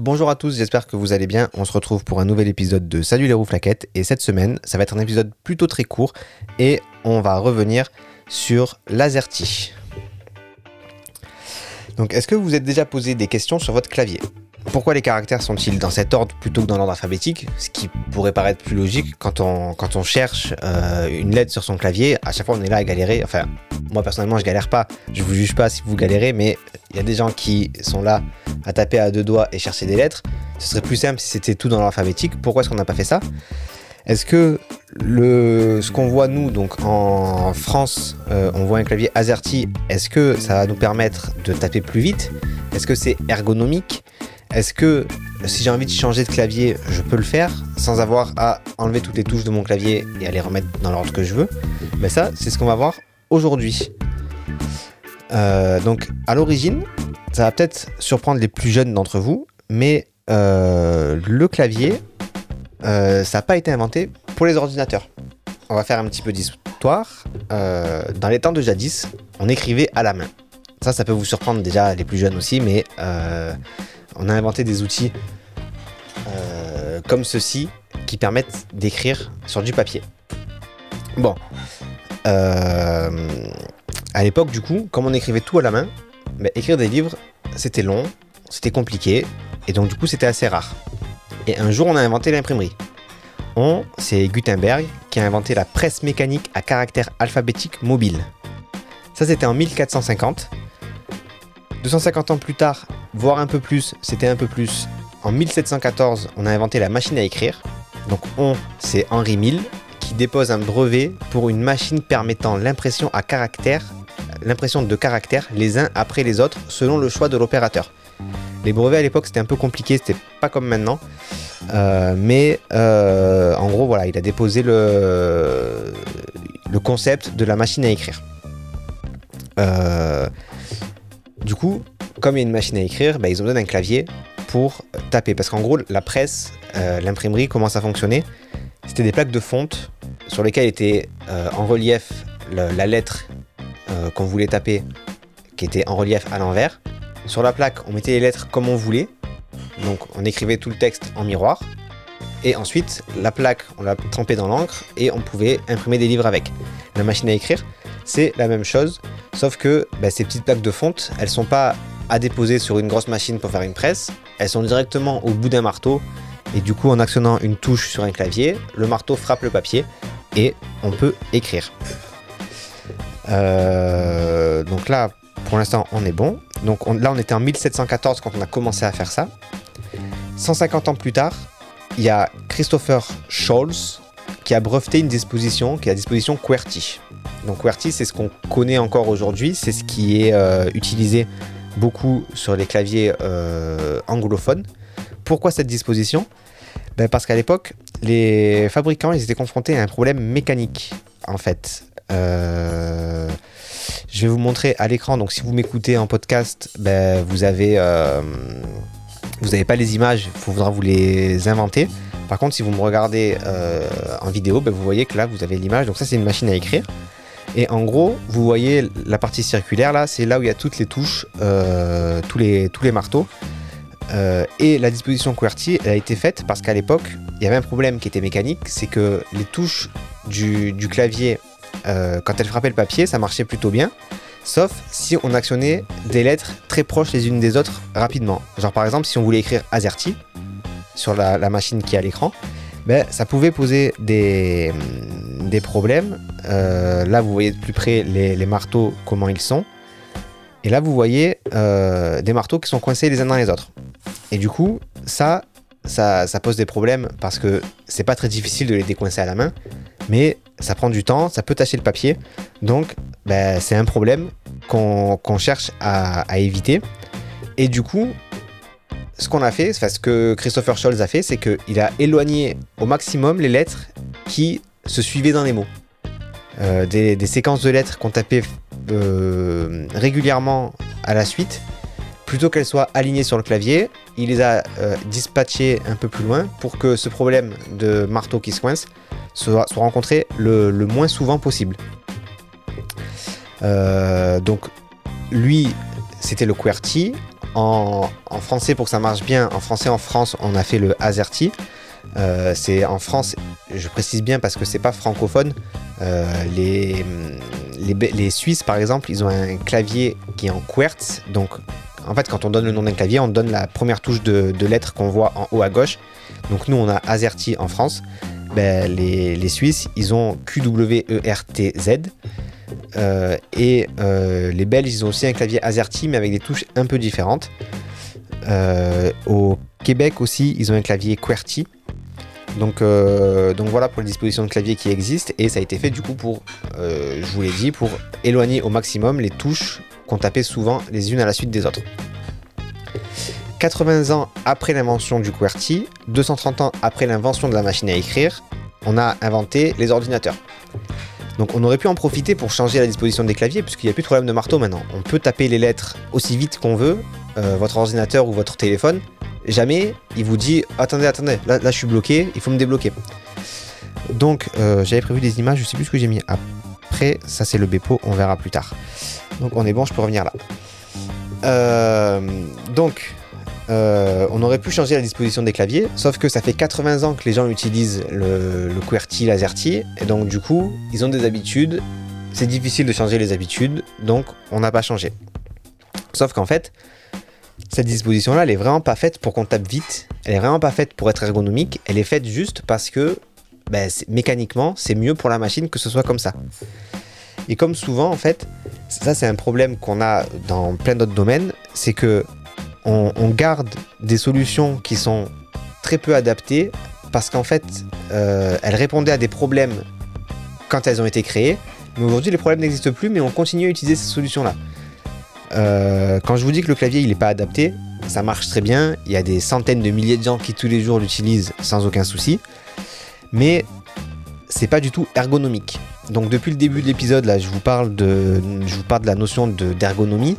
Bonjour à tous, j'espère que vous allez bien. On se retrouve pour un nouvel épisode de Salut les roues flaquettes. Et cette semaine, ça va être un épisode plutôt très court et on va revenir sur l'AZERTY. Donc, est-ce que vous vous êtes déjà posé des questions sur votre clavier? Pourquoi les caractères sont-ils dans cet ordre plutôt que dans l'ordre alphabétique? Ce qui pourrait paraître plus logique quand on, cherche euh, une lettre sur son clavier. À chaque fois, on est là à galérer. Enfin, moi personnellement, je galère pas. Je vous juge pas si vous galérez, mais il y a des gens qui sont là à taper à deux doigts et chercher des lettres. Ce serait plus simple si c'était tout dans l'alphabétique. Pourquoi est-ce qu'on n'a pas fait ça? Est-ce que le, ce qu'on voit nous, donc en France, euh, on voit un clavier AZERTY, est-ce que ça va nous permettre de taper plus vite? Est-ce que c'est ergonomique? Est-ce que si j'ai envie de changer de clavier, je peux le faire sans avoir à enlever toutes les touches de mon clavier et à les remettre dans l'ordre que je veux? Mais ben ça, c'est ce qu'on va voir aujourd'hui. Euh, donc, à l'origine, ça va peut-être surprendre les plus jeunes d'entre vous, mais euh, le clavier, euh, ça n'a pas été inventé pour les ordinateurs. On va faire un petit peu d'histoire. dans les temps de jadis, on écrivait à la main. Ça, ça peut vous surprendre déjà les plus jeunes aussi, mais on a inventé des outils euh, comme ceux-ci qui permettent d'écrire sur du papier. Bon. Euh, à l'époque, du coup, comme on écrivait tout à la main, bah, écrire des livres, c'était long, c'était compliqué, et donc du coup, c'était assez rare. Et un jour, on a inventé l'imprimerie. On, c'est Gutenberg qui a inventé la presse mécanique à caractère alphabétique mobile. Ça, c'était en 1450. 250 ans plus tard, voire un peu plus, c'était un peu plus. En 1714, on a inventé la machine à écrire. Donc on, c'est Henri Mill qui dépose un brevet pour une machine permettant l'impression à caractère, l'impression de caractères les uns après les autres selon le choix de l'opérateur. Les brevets à l'époque c'était un peu compliqué, c'était pas comme maintenant. Euh, mais euh, en gros voilà, il a déposé le, concept de la machine à écrire. Euh, du coup, comme il y a une machine à écrire, bah, ils ont besoin d'un clavier pour taper. Parce qu'en gros, la presse, l'imprimerie, comment ça fonctionnait C'était des plaques de fonte sur lesquelles était en relief la lettre euh, qu'on voulait taper, qui était en relief à l'envers. Sur la plaque, on mettait les lettres comme on voulait. Donc on écrivait tout le texte en miroir. Et ensuite, la plaque, on la trempait dans l'encre et on pouvait imprimer des livres avec. La machine à écrire, c'est la même chose, sauf que bah, ces petites plaques de fonte, elles sont pas à déposer sur une grosse machine pour faire une presse. Elles sont directement au bout d'un marteau. Et du coup, en actionnant une touche sur un clavier, le marteau frappe le papier et on peut écrire. Euh, donc là, pour l'instant, on est bon. Donc là, on était en 1714 quand on a commencé à faire ça. 150 ans plus tard, il y a Christopher Scholz qui a breveté une disposition qui est la disposition QWERTY. Donc QWERTY, c'est ce qu'on connaît encore aujourd'hui, c'est ce qui est euh, utilisé beaucoup sur les claviers euh, anglophones. Pourquoi cette disposition? Ben Parce qu'à l'époque, les fabricants ils étaient confrontés à un problème mécanique, en fait. Euh, je vais vous montrer à l'écran. Donc, si vous m'écoutez en podcast, ben, vous avez, euh, vous n'avez pas les images. Il faudra vous les inventer. Par contre, si vous me regardez en vidéo, ben, vous voyez que là, vous avez l'image. Donc, ça, c'est une machine à écrire. Et en gros, vous voyez la partie circulaire là, c'est là où il y a toutes les touches, euh, tous, les, tous les marteaux. Euh, et la disposition QWERTY a été faite parce qu'à l'époque, il y avait un problème qui était mécanique, c'est que les touches du, clavier, euh, quand elles frappaient le papier, ça marchait plutôt bien. Sauf si on actionnait des lettres très proches les unes des autres rapidement. Genre par exemple, si on voulait écrire AZERTY sur la, machine qui est à l'écran, ben, ça pouvait poser des, des problèmes. Euh, là, vous voyez de plus près les, marteaux, comment ils sont. Et là, vous voyez euh, des marteaux qui sont coincés les uns dans les autres. Et du coup, ça, ça, pose des problèmes parce que c'est pas très difficile de les décoincer à la main, mais ça prend du temps, ça peut tacher le papier. Donc, ben, c'est un problème qu'on cherche à, à éviter. Et du coup, ce qu'on a fait, ce que Christopher Scholz a fait, c'est qu'il a éloigné au maximum les lettres qui se suivaient dans les mots. Euh, des, séquences de lettres qu'on tapait euh, régulièrement à la suite, plutôt qu'elles soient alignées sur le clavier, il les a euh, dispatchées un peu plus loin pour que ce problème de marteau qui se coince soit, rencontré le, le, moins souvent possible. donc lui, c'était le QWERTY En, français, pour que ça marche bien, en français en France, on a fait le AZERTY. Euh, c'est en France, je précise bien parce que c'est pas francophone. Euh, les, les, Suisses, par exemple, ils ont un clavier qui est en QWERTZ. Donc, en fait, quand on donne le nom d'un clavier, on donne la première touche de, de lettre qu'on voit en haut à gauche. Donc, nous, on a AZERTY en France. Ben, les, Suisses, ils ont QWERTZ. Euh, et euh, les Belges, ils ont aussi un clavier AZERTY, mais avec des touches un peu différentes. Euh, au Québec aussi, ils ont un clavier QWERTY. Donc, donc voilà pour les dispositions de clavier qui existent. Et ça a été fait du coup pour, je vous l'ai dit, pour éloigner au maximum les touches qu'on tapait souvent les unes à la suite des autres. 80 ans après l'invention du QWERTY, 230 ans après l'invention de la machine à écrire, on a inventé les ordinateurs. Donc on aurait pu en profiter pour changer la disposition des claviers, puisqu'il n'y a plus de problème de marteau maintenant. On peut taper les lettres aussi vite qu'on veut, euh, votre ordinateur ou votre téléphone. Jamais il vous dit attendez, attendez, là, je suis bloqué, il faut me débloquer. Donc euh, j'avais prévu des images, je sais plus ce que j'ai mis après. Ça c'est le Bepo, on verra plus tard. Donc on est bon, je peux revenir là. Euh, donc euh, on aurait pu changer la disposition des claviers, sauf que ça fait 80 ans que les gens utilisent le, le QWERTY, et donc du coup, ils ont des habitudes, c'est difficile de changer les habitudes, donc on n'a pas changé. Sauf qu'en fait, cette disposition-là, elle est vraiment pas faite pour qu'on tape vite, elle est vraiment pas faite pour être ergonomique, elle est faite juste parce que ben, mécaniquement, c'est mieux pour la machine que ce soit comme ça. Et comme souvent, en fait, ça c'est un problème qu'on a dans plein d'autres domaines, c'est que on, garde des solutions qui sont très peu adaptées parce qu'en fait, euh, elles répondaient à des problèmes quand elles ont été créées. Mais aujourd'hui, les problèmes n'existent plus, mais on continue à utiliser ces solutions-là. Euh, quand je vous dis que le clavier il n'est pas adapté, ça marche très bien. Il y a des centaines de milliers de gens qui tous les jours l'utilisent sans aucun souci. Mais c'est pas du tout ergonomique. Donc depuis le début de l'épisode, là, je vous parle de, la notion d'ergonomie.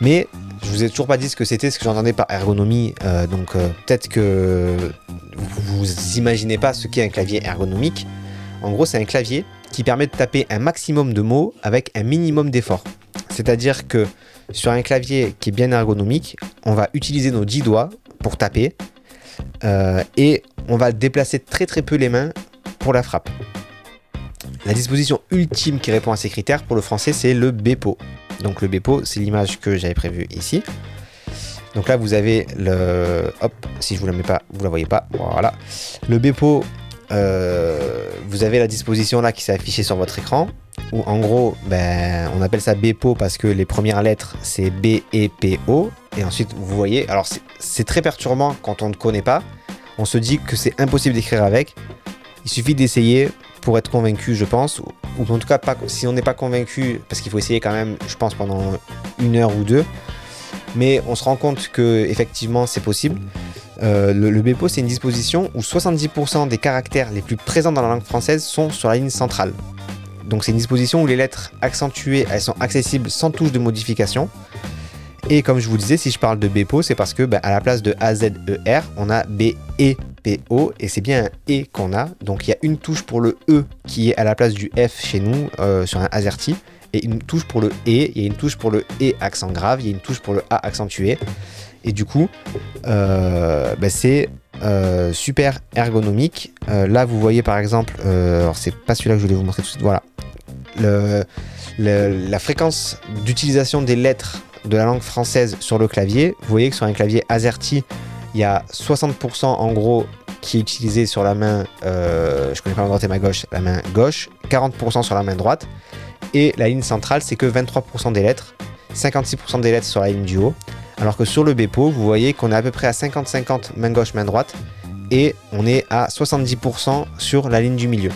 Mais vous ai toujours pas dit ce que c'était, ce que j'entendais par ergonomie. Euh, donc euh, peut-être que vous imaginez pas ce qu'est un clavier ergonomique. En gros, c'est un clavier qui permet de taper un maximum de mots avec un minimum d'effort. C'est-à-dire que sur un clavier qui est bien ergonomique, on va utiliser nos 10 doigts pour taper euh, et on va déplacer très très peu les mains pour la frappe. La disposition ultime qui répond à ces critères pour le français, c'est le Bepo. Donc le Bepo, c'est l'image que j'avais prévue ici. Donc là, vous avez le... Hop, si je vous la mets pas, vous la voyez pas. Voilà. Le Bepo, euh, vous avez la disposition là qui s'est affichée sur votre écran. Où en gros, ben, on appelle ça Bepo parce que les premières lettres, c'est B et P O. Et ensuite, vous voyez, alors c'est très perturbant quand on ne connaît pas. On se dit que c'est impossible d'écrire avec. Il suffit d'essayer pour être convaincu, je pense. Ou en tout cas, pas, si on n'est pas convaincu, parce qu'il faut essayer quand même, je pense, pendant une heure ou deux. Mais on se rend compte que effectivement c'est possible. Euh, le, le, Bepo, c'est une disposition où 70% des caractères les plus présents dans la langue française sont sur la ligne centrale. Donc c'est une disposition où les lettres accentuées, elles sont accessibles sans touche de modification. Et comme je vous disais, si je parle de Bepo, c'est parce que bah, à la place de AZER, on a B et Et c'est bien un E qu'on a. Donc il y a une touche pour le E qui est à la place du F chez nous euh, sur un AZERTY et une touche pour le E, il y a une touche pour le E accent grave, il y a une touche pour le A accentué. Et du coup, euh, bah, c'est euh, super ergonomique. là, vous voyez par exemple, alors c'est pas celui-là que je voulais vous montrer tout de suite, voilà. la fréquence d'utilisation des lettres de la langue française sur le clavier, vous voyez que sur un clavier AZERTY, il y a 60% en gros qui est utilisé sur la main, euh, je connais pas ma droite et ma gauche, la main gauche, 40% sur la main droite, et la ligne centrale c'est que 23% des lettres, 56% des lettres sur la ligne du haut, alors que sur le Bepo, vous voyez qu'on est à peu près à 50-50 main gauche, main droite, et on est à 70% sur la ligne du milieu.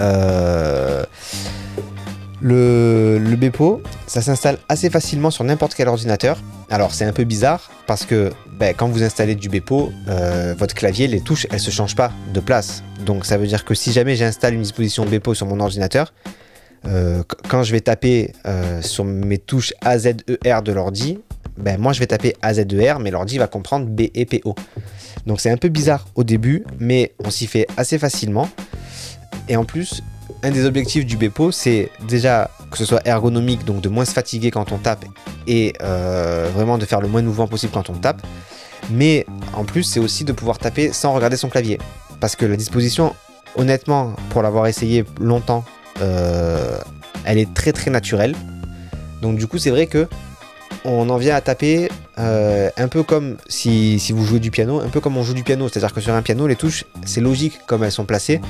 Euh, le, le Bepo, ça s'installe assez facilement sur n'importe quel ordinateur. Alors c'est un peu bizarre parce que ben, quand vous installez du Bepo, euh, votre clavier, les touches, elles se changent pas de place. Donc ça veut dire que si jamais j'installe une disposition Bepo sur mon ordinateur, euh, quand je vais taper euh, sur mes touches AZER de l'ordi, ben, moi je vais taper AZER, mais l'ordi va comprendre B PO. Donc c'est un peu bizarre au début, mais on s'y fait assez facilement. Et en plus, un des objectifs du Bepo, c'est déjà que ce soit ergonomique, donc de moins se fatiguer quand on tape et vraiment de faire le moins de mouvement possible quand on tape. Mais en plus, c'est aussi de pouvoir taper sans regarder son clavier. Parce que la disposition, honnêtement, pour l'avoir essayé longtemps, euh, elle est très très naturelle. Donc du coup, c'est vrai que on en vient à taper euh, un peu comme si, vous jouez du piano, un peu comme on joue du piano. C'est-à-dire que sur un piano, les touches, c'est logique comme elles sont placées.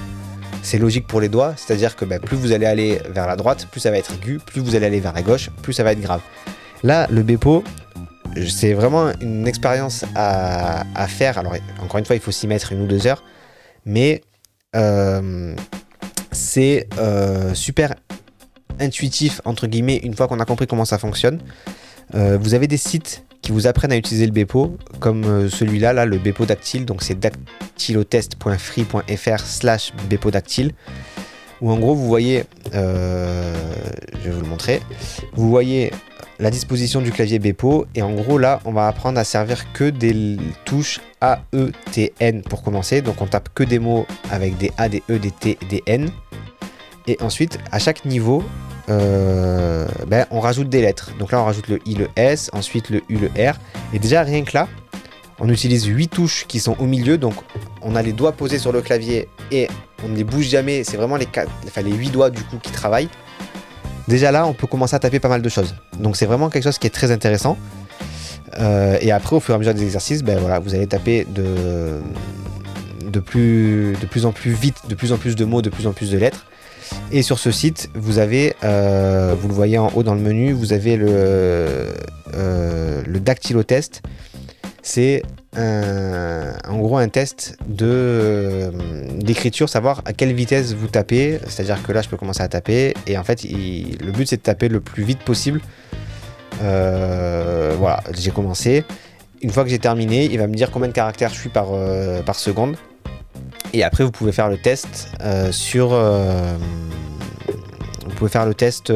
C'est logique pour les doigts, c'est-à-dire que bah, plus vous allez aller vers la droite, plus ça va être aigu, plus vous allez aller vers la gauche, plus ça va être grave. Là, le Bepo, c'est vraiment une expérience à, faire. Alors, encore une fois, il faut s'y mettre une ou deux heures, mais euh, c'est euh, super intuitif, entre guillemets, une fois qu'on a compris comment ça fonctionne. Euh, vous avez des sites qui vous apprennent à utiliser le Bepo, comme celui-là, là, le Bepo Dactyle, donc c'est dactylotest.free.fr slash Bepo Dactyle, où en gros vous voyez, je vais vous le montrer, vous voyez la disposition du clavier Bepo. Et en gros, là, on va apprendre à servir que des touches A, E, T, N pour commencer. Donc on tape que des mots avec des A, des E, des T, des N. Et ensuite, à chaque niveau, euh, ben, on rajoute des lettres. Donc là, on rajoute le I, le S, ensuite le U, le R. Et déjà, rien que là, on utilise 8 touches qui sont au milieu. Donc on a les doigts posés sur le clavier et on ne les bouge jamais. C'est vraiment les, 4, enfin, les 8 doigts du coup qui travaillent. Déjà là, on peut commencer à taper pas mal de choses. Donc c'est vraiment quelque chose qui est très intéressant. Euh, et après, au fur et à mesure des exercices, ben voilà, vous allez taper de, plus, en plus vite, de plus en plus de mots, de plus en plus de lettres. Et sur ce site, vous avez, euh, vous le voyez en haut dans le menu, vous avez le, euh, le dactylotest. C'est en gros un test de euh, d'écriture, savoir à quelle vitesse vous tapez. C'est-à-dire que là, je peux commencer à taper et en fait, le but c'est de taper le plus vite possible. Euh, voilà, j'ai commencé. Une fois que j'ai terminé, il va me dire combien de caractères je suis par, euh, par seconde. Et après, vous pouvez faire le test sur. vous pouvez faire le test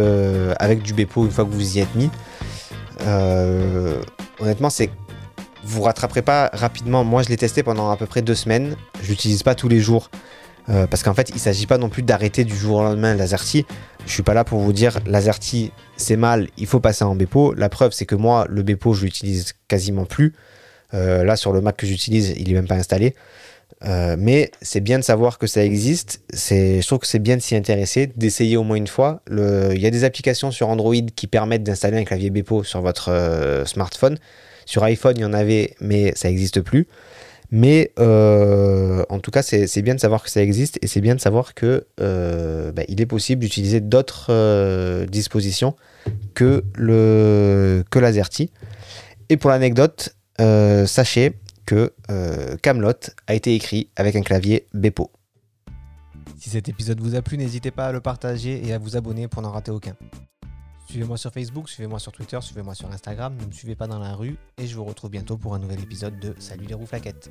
avec du Bepo une fois que vous y êtes mis. honnêtement, c'est vous rattraperez pas rapidement. Moi, je l'ai testé pendant à peu près deux semaines. Je l'utilise pas tous les jours. Euh, parce qu'en fait, il s'agit pas non plus d'arrêter du jour au lendemain l'Azerty. Je suis pas là pour vous dire l'Azerty c'est mal, il faut passer en Bepo. La preuve, c'est que moi, le Bepo, je l'utilise quasiment plus. Euh, là, sur le Mac que j'utilise, il est même pas installé. Euh, mais c'est bien de savoir que ça existe. Je trouve que c'est bien de s'y intéresser, d'essayer au moins une fois. Il y a des applications sur Android qui permettent d'installer un clavier Bepo sur votre smartphone. Sur iPhone, il y en avait, mais ça n'existe plus. Mais euh, en tout cas, c'est bien de savoir que ça existe et c'est bien de savoir que euh, bah, il est possible d'utiliser d'autres euh, dispositions que le que. Et pour l'anecdote, sachez que Camelot a été écrit avec un clavier Bepo. Si cet épisode vous a plu, n'hésitez pas à le partager et à vous abonner pour n'en rater aucun. Suivez-moi sur Facebook, suivez-moi sur Twitter, suivez-moi sur Instagram, ne me suivez pas dans la rue et je vous retrouve bientôt pour un nouvel épisode de Salut les roues flaquettes.